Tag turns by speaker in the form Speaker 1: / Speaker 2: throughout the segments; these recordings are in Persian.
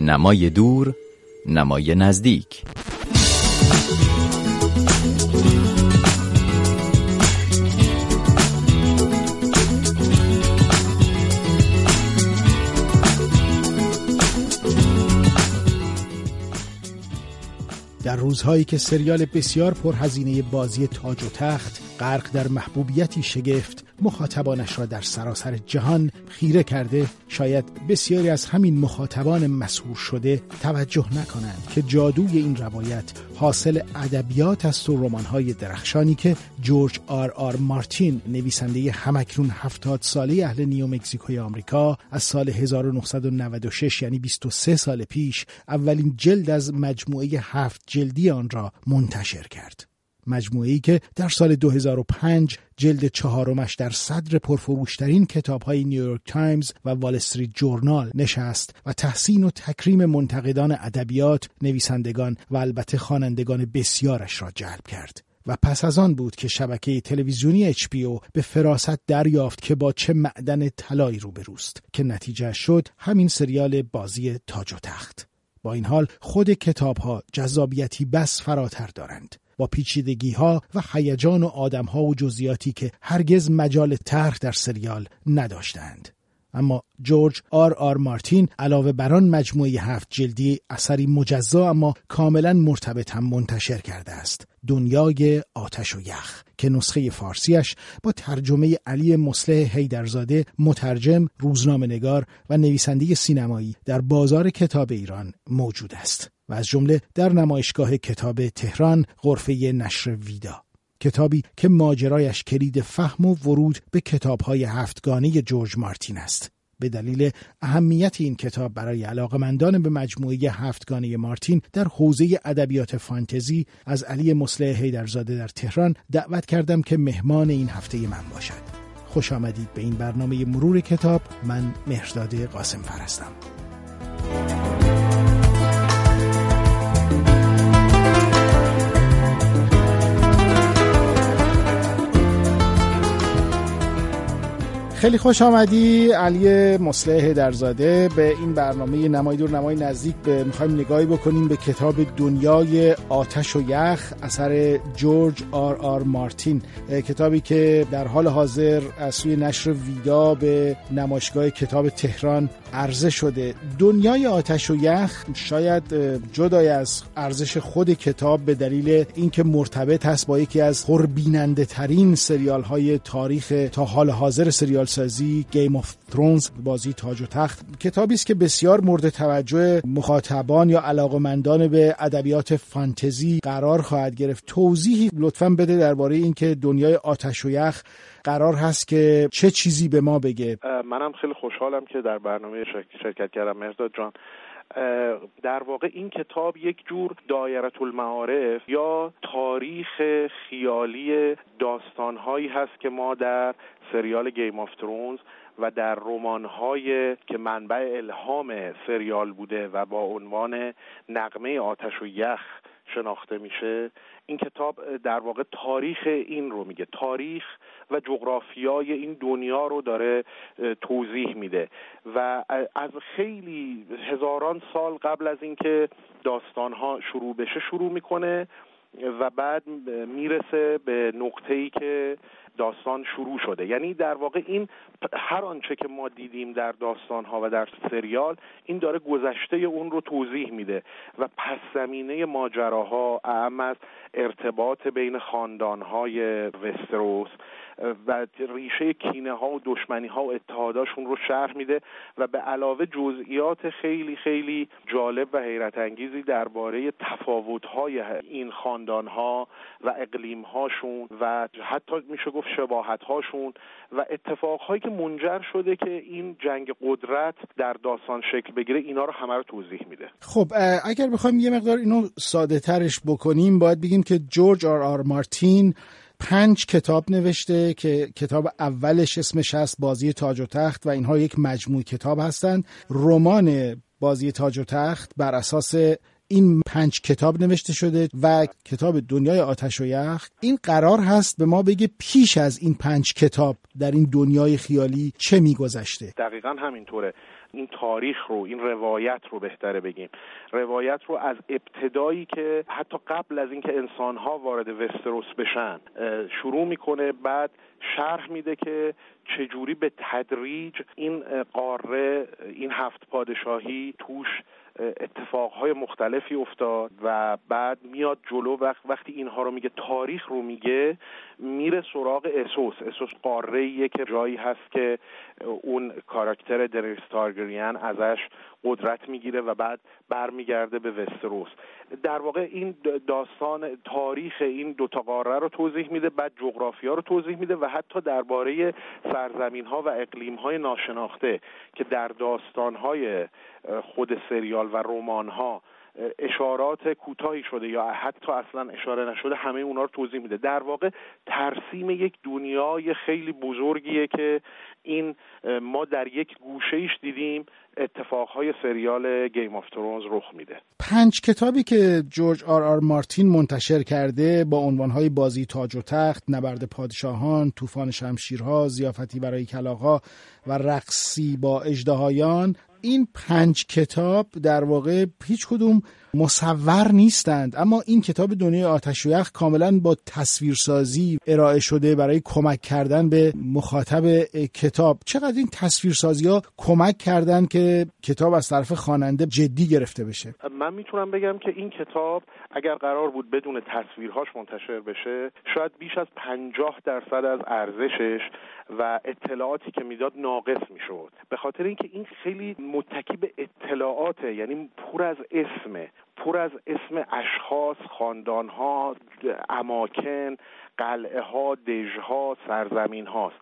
Speaker 1: نمای دور نمای نزدیک.
Speaker 2: در روزهایی که سریال بسیار پرهزینه بازی تاج و تخت غرق در محبوبیتی شگفت مخاطبانش را در سراسر جهان خیره کرده شاید بسیاری از همین مخاطبان مسهور شده توجه نکنند که جادوی این روایت حاصل ادبیات است و رمان‌های درخشانی که جورج آر آر مارتین نویسنده همکنون هفتاد ساله اهل نیو مکزیکوی آمریکا از سال 1996 یعنی 23 سال پیش اولین جلد از مجموعه هفت جلدی آن را منتشر کرد. مجموعه که در سال 2005 جلد چهارمش در صدر پرفروشترین کتاب های نیویورک تایمز و وال استریت جورنال نشست و تحسین و تکریم منتقدان ادبیات، نویسندگان و البته خوانندگان بسیارش را جلب کرد. و پس از آن بود که شبکه تلویزیونی HBO به فراست دریافت که با چه معدن طلایی روبروست که نتیجه شد همین سریال بازی تاج و تخت با این حال خود کتاب ها جذابیتی بس فراتر دارند با پیچیدگی ها و هیجان و آدم ها و جزئیاتی که هرگز مجال طرح در سریال نداشتند. اما جورج آر آر مارتین علاوه بر آن مجموعه هفت جلدی اثری مجزا اما کاملا مرتبط هم منتشر کرده است. دنیای آتش و یخ که نسخه فارسیش با ترجمه علی مصلح هیدرزاده مترجم روزنامه نگار و نویسنده سینمایی در بازار کتاب ایران موجود است. و از جمله در نمایشگاه کتاب تهران غرفه نشر ویدا. کتابی که ماجرایش کلید فهم و ورود به کتابهای هفتگانه جورج مارتین است. به دلیل اهمیت این کتاب برای علاقمندان به مجموعه هفتگانه مارتین در حوزه ادبیات فانتزی از علی مصلح هیدرزاده در تهران دعوت کردم که مهمان این هفته من باشد. خوش آمدید به این برنامه مرور کتاب. من مهرداد قاسم فرستم خیلی خوش آمدی. علی مصلح درزاده به این برنامه نمای دور نمای نزدیک به می‌خوایم نگاهی بکنیم به کتاب دنیای آتش و یخ اثر جورج آر آر مارتین. کتابی که در حال حاضر از سوی نشر ویدا به نمایشگاه کتاب تهران عرضه شده. دنیای آتش و یخ شاید جدای از ارزش خود کتاب به دلیل اینکه مرتبط هست با یکی از پربیننده ترین سریال های تاریخ تا حال حاضر سریال سازی Game of Thrones بازی تاج و تخت کتابی است که بسیار مورد توجه مخاطبان یا علاقمندان به ادبیات فانتزی قرار خواهد گرفت. توضیحی لطفا بده درباره اینکه دنیای آتش و یخ قرار هست که چه چیزی به ما بگه.
Speaker 3: منم خیلی خوشحالم که در برنامه شرکت کردم. مهرداد جان در واقع این کتاب یک جور دایره المعارف یا تاریخ خیالی داستانهایی هست که ما در سریال گیم آف ترونز و در رمان‌های که منبع الهام سریال بوده و با عنوان نقمه آتش و یخ شناخته میشه. این کتاب در واقع تاریخ این رو میگه. تاریخ و جغرافیای این دنیا رو داره توضیح میده. و از خیلی هزاران سال قبل از اینکه داستانها شروع بشه شروع می‌کنه و بعد می‌رسه به نقطه ای که داستان شروع شده. یعنی در واقع این هر آنچه که ما دیدیم در داستان ها و در سریال این داره گذشته اون رو توضیح میده و پس زمینه ماجراها اهم از ارتباط بین خاندان های وستروس و ریشه کینه ها و دشمنی ها و اتحاداشون رو شرح میده و به علاوه جزئیات خیلی خیلی جالب و حیرت انگیزی درباره تفاوت های این خاندان ها و اقلیم هاشون و حتی میشه گفت شباهت هاشون و اتفاق هایی که منجر شده که این جنگ قدرت در داستان شکل بگیره اینا رو همه رو توضیح میده.
Speaker 2: خب اگر بخوایم یه مقدار اینو ساده ترش بکنیم باید بگیم که جورج آر آر مارتین پنج کتاب نوشته که کتاب اولش اسمش هست بازی تاج و تخت و اینها یک مجموع کتاب هستند رمان بازی تاج و تخت بر اساس این پنج کتاب نوشته شده و کتاب دنیای آتش و یخ این قرار هست به ما بگه پیش از این پنج کتاب در این دنیای خیالی چه میگذشته.
Speaker 3: دقیقا همینطوره. این تاریخ رو این روایت رو بهتره بگیم. روایت رو از ابتدایی که حتی قبل از اینکه انسانها وارد وستروس بشن شروع می‌کنه بعد شرح میده که چجوری به تدریج این قاره این هفت پادشاهی توش اتفاقهای مختلفی افتاد و بعد میاد جلو وقت وقتی اینها رو میگه تاریخ رو میگه میره سراغ اسوس. اسوس قاره که جایی هست که اون کاراکتر دنیس تارگریان ازش قدرت می‌گیره و بعد برمیگرده به وستروس. در واقع این داستان تاریخ این دوتا قاره رو توضیح میده بعد جغرافیا رو توضیح میده و حتی درباره سرزمین ها و اقلیم های ناشناخته که در داستان های خود سریال و رمان ها اشارات کوتاهی شده یا حتی اصلا اشاره نشده همه اونا رو توضیح میده. در واقع ترسیم یک دنیای خیلی بزرگیه که این ما در یک گوشه ایش دیدیم اتفاقهای سریال Game of Thrones رخ میده.
Speaker 2: پنج کتابی که جورج آر آر مارتین منتشر کرده با عنوانهای بازی تاج و تخت نبرد پادشاهان طوفان شمشیرها ضیافتی برای کلاغها و رقصی با اژدهایان این پنج کتاب در واقع هیچ کدوم مصور نیستند. اما این کتاب دنیای آتش و یخ کاملا با تصویرسازی ارائه شده برای کمک کردن به مخاطب کتاب. چقدر این تصویرسازی ها کمک کردن که کتاب از طرف خواننده جدی گرفته بشه؟
Speaker 3: من می‌تونم بگم که این کتاب اگر قرار بود بدون تصویرهاش منتشر بشه شاید بیش از پنجاه درصد از ارزشش و اطلاعاتی که می‌داد ناقص می‌شد. به خاطر اینکه این خیلی متکی به اطلاعاته یعنی پر از اسمه. پر از اسم اشخاص خاندانها اماکن قلعه ها دژها سرزمین هاست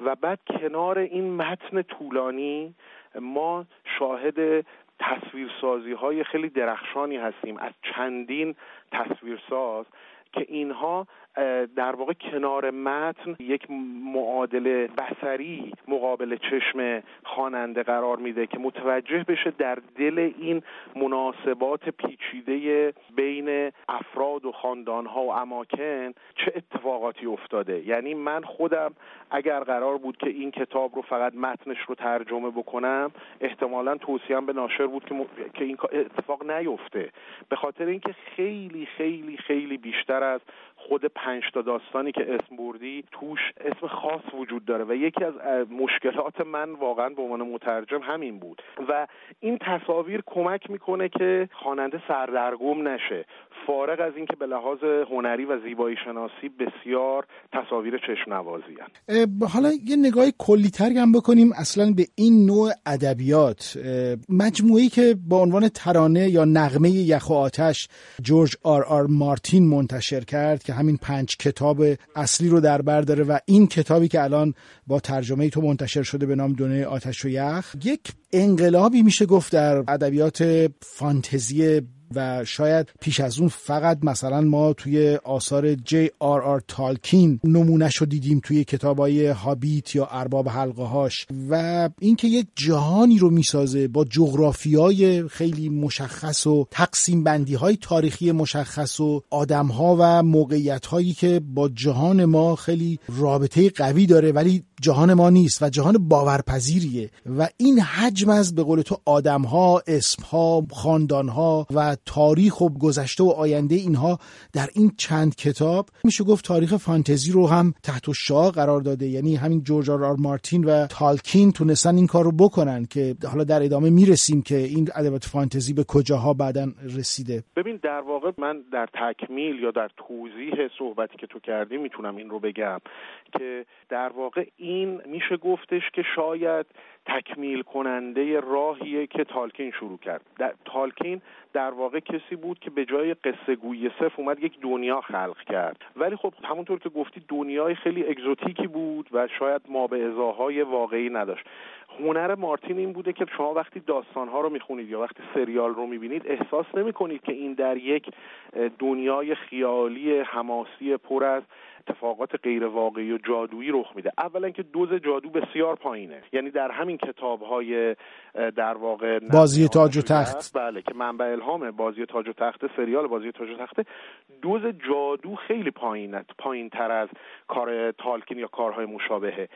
Speaker 3: و بعد کنار این متن طولانی ما شاهد تصویرسازی های خیلی درخشانی هستیم. از چندین تصویرساز که اینها در واقع کنار متن یک معادله بسری مقابل چشم خواننده قرار میده که متوجه بشه در دل این مناسبات پیچیده بین افراد و خاندانها و اماکن چه اتفاقاتی افتاده. یعنی من خودم اگر قرار بود که این کتاب رو فقط متنش رو ترجمه بکنم احتمالا توصیم به ناشر بود که, که این اتفاق نیفته. به خاطر اینکه خیلی خیلی خیلی بیشتر از خود پنج تا داستانی که اسم بردی توش اسم خاص وجود داره و یکی از مشکلات من واقعا به عنوان مترجم همین بود و این تصاویر کمک می‌کنه که خواننده سردرگم نشه. فارغ از اینکه به لحاظ هنری و زیبایی شناسی بسیار تصاویر چشم نوازی
Speaker 2: حالا یه نگاه کلی هم بکنیم اصلا به این نوع ادبیات. مجموعی که با عنوان ترانه یا نغمه یخ و آتش جورج آر آر مارتین منتشر کرد که همین پنج کتاب اصلی رو در بر داره و این کتابی که الان با ترجمه تو منتشر شده به نام دنیای آتش و یخ یک انقلابی میشه گفت در ادبیات فانتزی و شاید پیش از اون فقط مثلا ما توی آثار جی آر آر تالکین نمونهش رو دیدیم توی کتابای هابیت یا ارباب حلقه هاش و اینکه یک جهانی رو می‌سازه با جغرافیای خیلی مشخص و تقسیم بندی های تاریخی مشخص و آدم ها و موقعیت هایی که با جهان ما خیلی رابطه قوی داره ولی جهان ما نیست و جهان باورپذیریه و این حجم از به قول تو آدم ها اسم ها خاندان ها و تاریخ و گذشته و آینده اینها در این چند کتاب میشه گفت تاریخ فانتزی رو هم تحت شاه قرار داده. یعنی همین جورج آر, مارتین و تالکین تونستن این کار رو بکنن که حالا در ادامه می‌رسیم که این ادبیات فانتزی به کجاها بعدا رسیده.
Speaker 3: ببین در واقع من در تکمیل یا در توضیح صحبتی که تو کردی می‌تونم این رو بگم. که در واقع این میشه گفتش که شاید تکمیل کننده راهیه که تالکین شروع کرد. در تالکین در واقع کسی بود که به جای قصه گویی صرف اومد یک دنیا خلق کرد. ولی خب همونطور که گفتی دنیای خیلی اگزوتیکی بود و شاید ما به ازاهای واقعی نداشت. هنر مارتین این بوده که شما وقتی داستانها رو می‌خونید یا وقتی سریال رو می‌بینید احساس نمی‌کنید که این در یک دنیای خیالی حماسی پر از اتفاقات غیر واقعی و جادویی رخ میده. اولا که دوز جادو بسیار پایینه. یعنی در همین کتاب های در واقع
Speaker 2: بازی تاج و تخت.
Speaker 3: بله که منبع الهام بازی تاج و تخت سریال بازی تاج و تخت دوز جادو خیلی پایینه پایین تر از کار تالکین یا کارهای مشابهه.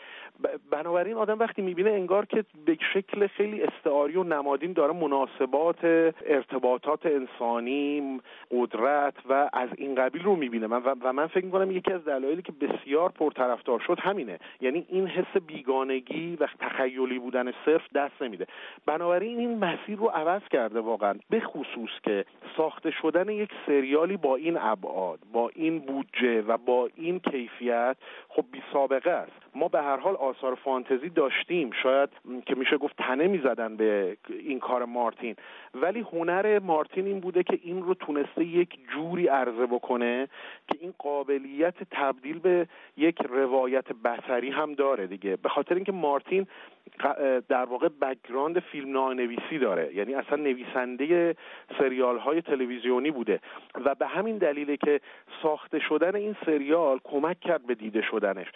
Speaker 3: بنابراین آدم وقتی می‌بینه انگار که به شکل خیلی استعاری و نمادین داره مناسبات ارتباطات انسانی قدرت و از این قبیل رو می‌بینه. من و من فکر می‌کنم یکی از دلایلی که بسیار پرطرفدار شد همینه. یعنی این حس بیگانگی و تخیلی بودن صرف دست نمیده. بنابراین این مسیر رو عوض کرده واقعا به خصوص که ساخته شدن یک سریالی با این ابعاد. با این بودجه و با این کیفیت خب بی سابقه است. ما به هر حال آثار فانتزی داشتیم. شاید که میشه گفت تنه می‌زدن به این کار مارتین. ولی هنر مارتین این بوده که این رو تونسته یک جوری عرضه بکنه که این قابلیت تبدیل به یک روایت بصری هم داره دیگه. به خاطر اینکه مارتین در واقع background فیلم نویسی داره. یعنی اصلا نویسنده سریال های تلویزیونی بوده. و به همین دلیله که ساخته شدن این سریال کمک کرد به دیده شدنش.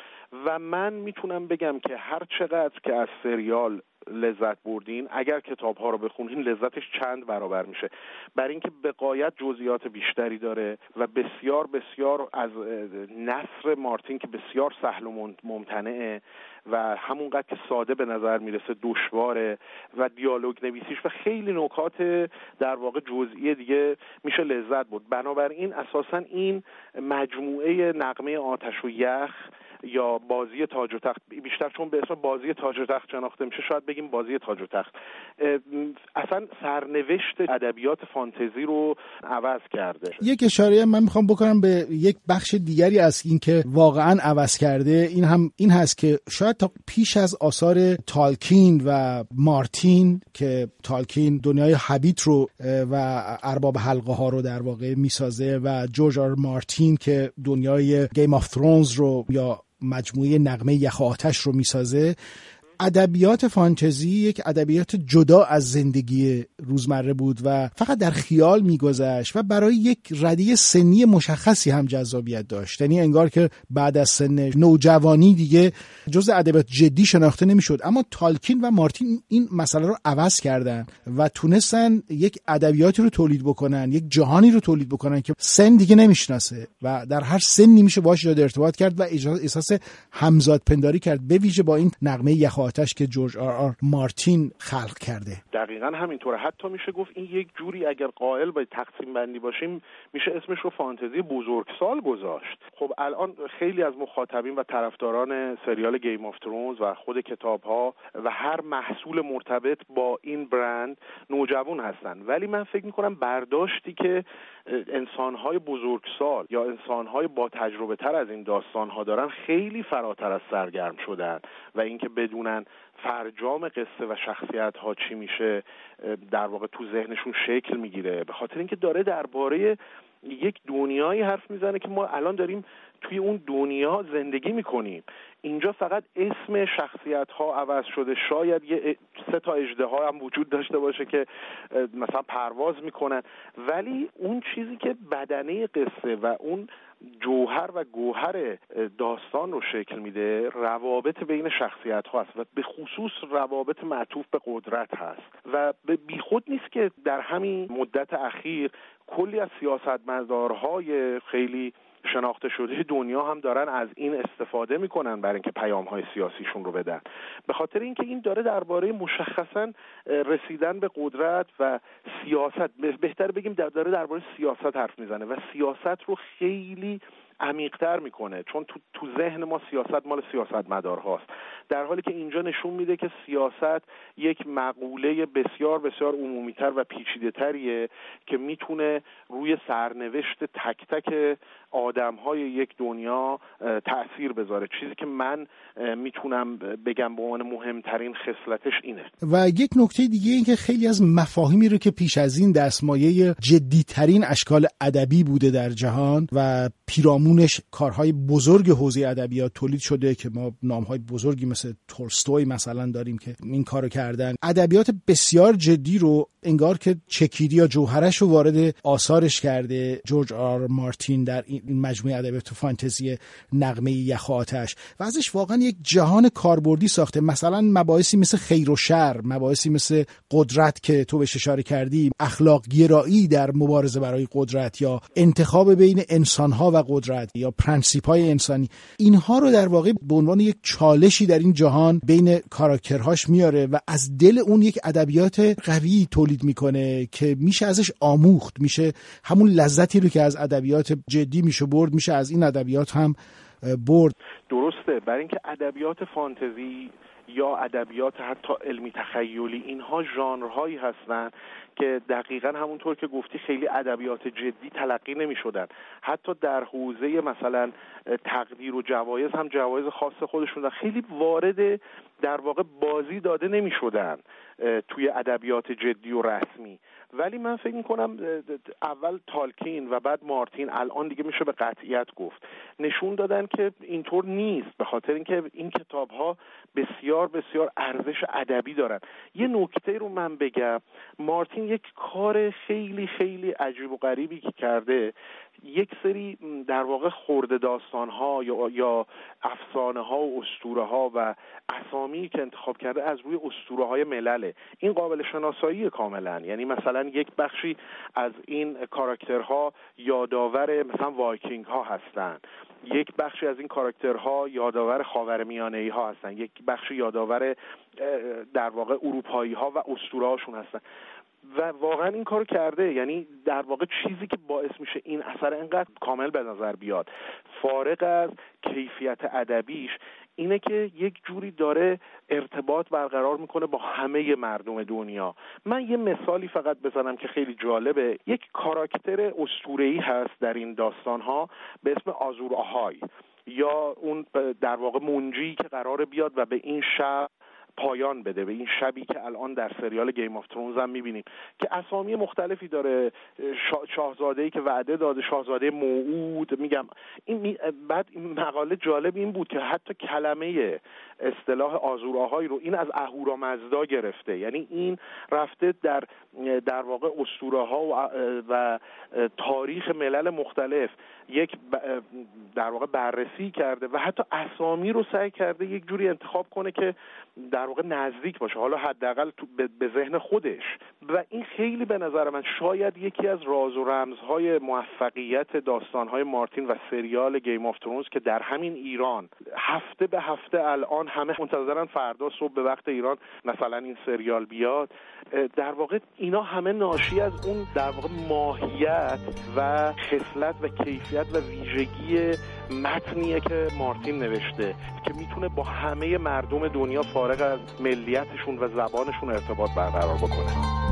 Speaker 3: و من می‌تونم بگم که هر چقدر که از سریال لذت بردین اگر کتاب ها رو بخونین لذتش چند برابر میشه. بر اینکه به قایت جزئیات بیشتری داره و بسیار بسیار از نصر مارتین که بسیار سهل و ممتنعه و همونقدر که ساده به نظر می‌رسه دشواره و دیالوگ نویسیش و خیلی نکات در واقع جزئی دیگه میشه لذت برد. بنابراین اساسا این مجموعه نقمه آتش و یخ یا بازی تاج و تخت بیشتر چون به اسم بازی تاج و تخت شناخته میشه شاید بگیم بازی تاج و تخت. اصلا سرنوشت ادبیات فانتزی رو عوض کرده.
Speaker 2: یک اشاره من می‌خوام بکنم به یک بخش دیگری از این که واقعا عوض کرده. این هم این هست که شاید تا پیش از آثار تالکین و مارتین که تالکین دنیای حبیت رو و ارباب حلقه ها رو در واقع می‌سازه و جورج آر مارتین که دنیای Game of Thrones رو یا مجموعه نغمه یخ آتش رو می‌سازه. ادبیات فانتزی یک ادبیات جدا از زندگی روزمره بود و فقط در خیال میگذشت و برای یک رده سنی مشخصی هم جذابیت داشت. یعنی انگار که بعد از سن نوجوانی دیگه جز ادبیات جدی شناخته نمی‌شد. اما تالکین و مارتین این مسئله رو عوض کردن و تونستن یک ادبیاتی رو تولید بکنن یک جهانی رو تولید بکنن که سن دیگه نمی‌شناسه و در هر سنی میشه باش ایجاد ارتباط کرد و احساس همزاد پنداری کرد به ویژه با این نغمه یخ آتش که جورج آر آر مارتین خلق کرده.
Speaker 3: دقیقا همینطوره. حتی میشه گفت این یک جوری اگر قائل به تقسیم بندی باشیم میشه اسمش رو فانتزی بزرگسال گذاشت. خب الان خیلی از مخاطبین و طرفداران سریال Game of Thrones و خود کتاب ها و هر محصول مرتبط با این برند نوجوان هستن. ولی من فکر می‌کنم برداشتی که انسانهای بزرگسال یا انسانهای با تجربه تر از این داستان ها دارن خیلی فراتر از سرگرم شدن و اینکه بدونن فرجام قصه و شخصیت ها چی میشه در واقع تو ذهنشون شکل می‌گیره. به خاطر اینکه داره درباره یک دنیایی حرف می‌زنه که ما الان داریم توی اون دنیا زندگی می‌کنیم. اینجا فقط اسم شخصیت ها عوض شده. شاید یه سه تا اجده ها هم وجود داشته باشه که مثلا پرواز می‌کنن. ولی اون چیزی که بدنه قصه و اون جوهر و گوهر داستان رو شکل میده روابط بین شخصیت ها هست و به خصوص روابط معطوف به قدرت هست. و به بیخود نیست که در همین مدت اخیر کلی از سیاستمدارهای خیلی شناخته شده دنیا هم دارن از این استفاده می‌کنن برای اینکه پیام های سیاسیشون رو بدن. به خاطر اینکه این داره درباره مشخصا رسیدن به قدرت و سیاست بهتر بگیم داره درباره سیاست حرف می‌زنه و سیاست رو خیلی عمیقتر می‌کنه چون تو, تو ذهن ما سیاست مال سیاست مدار هاست. در حالی که اینجا نشون میده که سیاست یک مقوله بسیار بسیار عمومیتر و پیچیده تریه که می‌تونه روی سرنوشت تک تک آدم های یک دنیا تاثیر بذاره. چیزی که من می‌تونم بگم به عنوان مهمترین خصلتش اینه.
Speaker 2: و یک نکته دیگه این که خیلی از مفاهیمی رو که پیش از این دستمایه جدیترین اشکال ادبی بوده در جهان و پیرامونش کارهای بزرگ حوزه ادبیات تولید شده که ما نامهای بزرگی مثل تولستوی مثلا داریم که این کارو کردن. ادبیات بسیار جدی رو انگار که چکیدی یا جوهرش رو وارد آثارش کرده. جورج آر مارتین در این مجموعه ادبیات فانتزی نغمه یخ آتش. و ازش واقعا یک جهان کاربردی ساخته. مثلا مباحثی مثل خیر و شر مباحثی مثل قدرت که تو بهش اشاره کردی اخلاق گرایی در مبارزه برای قدرت یا انتخاب بین انسانها و قدرت یا پرنسیپ های انسانی. اینها رو در واقع به عنوان یک چالشی در این جهان بین کاراکترهاش میاره و از دل اون یک ادبیات قوی تولید می‌کنه که میشه ازش آموخت. میشه همون لذتی رو که از ادبیات جدی میشه برد میشه از این ادبیات هم برد.
Speaker 3: درسته. برای اینکه ادبیات فانتزی یا ادبیات حتی علمی تخیلی اینها ژانرهایی هستند که دقیقا همونطور که گفتی خیلی ادبیات جدی تلقی نمی شدن حتی در حوزه مثلا تقدیر و جوایز هم جوایز خاص خودشون خیلی وارد در واقع بازی داده نمی شدن توی ادبیات جدی و رسمی. ولی من فکر می‌کنم اول تالکین و بعد مارتین الان دیگه میشه به قطعیت گفت. نشون دادن که اینطور نیست به خاطر اینکه این کتاب ها بسیار بسیار ارزش ادبی دارن. یه نکته رو من بگم. مارتین یک کار خیلی خیلی عجیب و غریبی که کرده یک سری در واقع خورده داستان ها یا, یا افسانه ها و اسطوره ها و اسامی که انتخاب کرده از روی اسطوره های ملله. این قابل شناسایی کاملا. یعنی مثلا یک بخشی از این کاراکترها یادآور مثلا وایکینگ ها هستند یک بخشی از این کاراکترها یادآور خاورمیانه ای ها هستن. یک بخشی یادآور در واقع اروپایی ها و اسطوره هاشون هستن. و واقعا این کارو کرده. یعنی در واقع چیزی که باعث میشه این اثر انقدر کامل به نظر بیاد. فارغ از کیفیت ادبیش اینه که یک جوری داره ارتباط برقرار می‌کنه با همه مردم دنیا. من یه مثالی فقط بزنم که خیلی جالبه. یک کاراکتر اسطوره‌ای هست در این داستان ها به اسم آزور آهای یا اون در واقع منجی که قرار بیاد و به این شب پایان بده. به این شبی که الان در سریال Game of Thrones هم می‌بینیم که اسامی مختلفی داره. شاهزاده ای که وعده داده شاهزاده موعود میگم. این بعد این مقاله جالب این بود که حتی کلمه اصطلاح آزوراهایی رو این از اهورامزدا گرفته. یعنی این رفته در در واقع اسطوره ها و, و تاریخ ملل مختلف یک در واقع بررسی کرده و حتی اسامی رو سعی کرده یک جوری انتخاب کنه که در واقع نزدیک باشه. حالا حداقل به ذهن خودش. و این خیلی به نظر من شاید یکی از راز و رمزهای موفقیت داستانهای مارتین و سریال Game of Thrones که در همین ایران هفته به هفته الان همه منتظرن فردا صبح به وقت ایران مثلا این سریال بیاد. در واقع اینا همه ناشی از اون در واقع ماهیت و خصلت و کیفیت و ویژگی متنیه که مارتین نوشته که می‌تونه با همه مردم دنیا فارغ از ملیتشون و زبانشون ارتباط برقرار بکنه.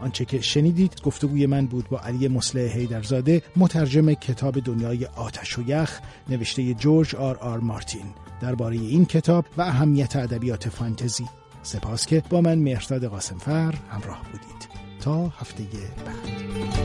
Speaker 2: آنچه که شنیدید گفتگوی من بود با علی مسلح هیدرزاده مترجم کتاب دنیای آتش و یخ نوشته جورج آر آر مارتین. درباره این کتاب و اهمیت ادبیات فانتزی. سپاس که با من مهرداد قاسمفر همراه بودید. تا هفته بعد.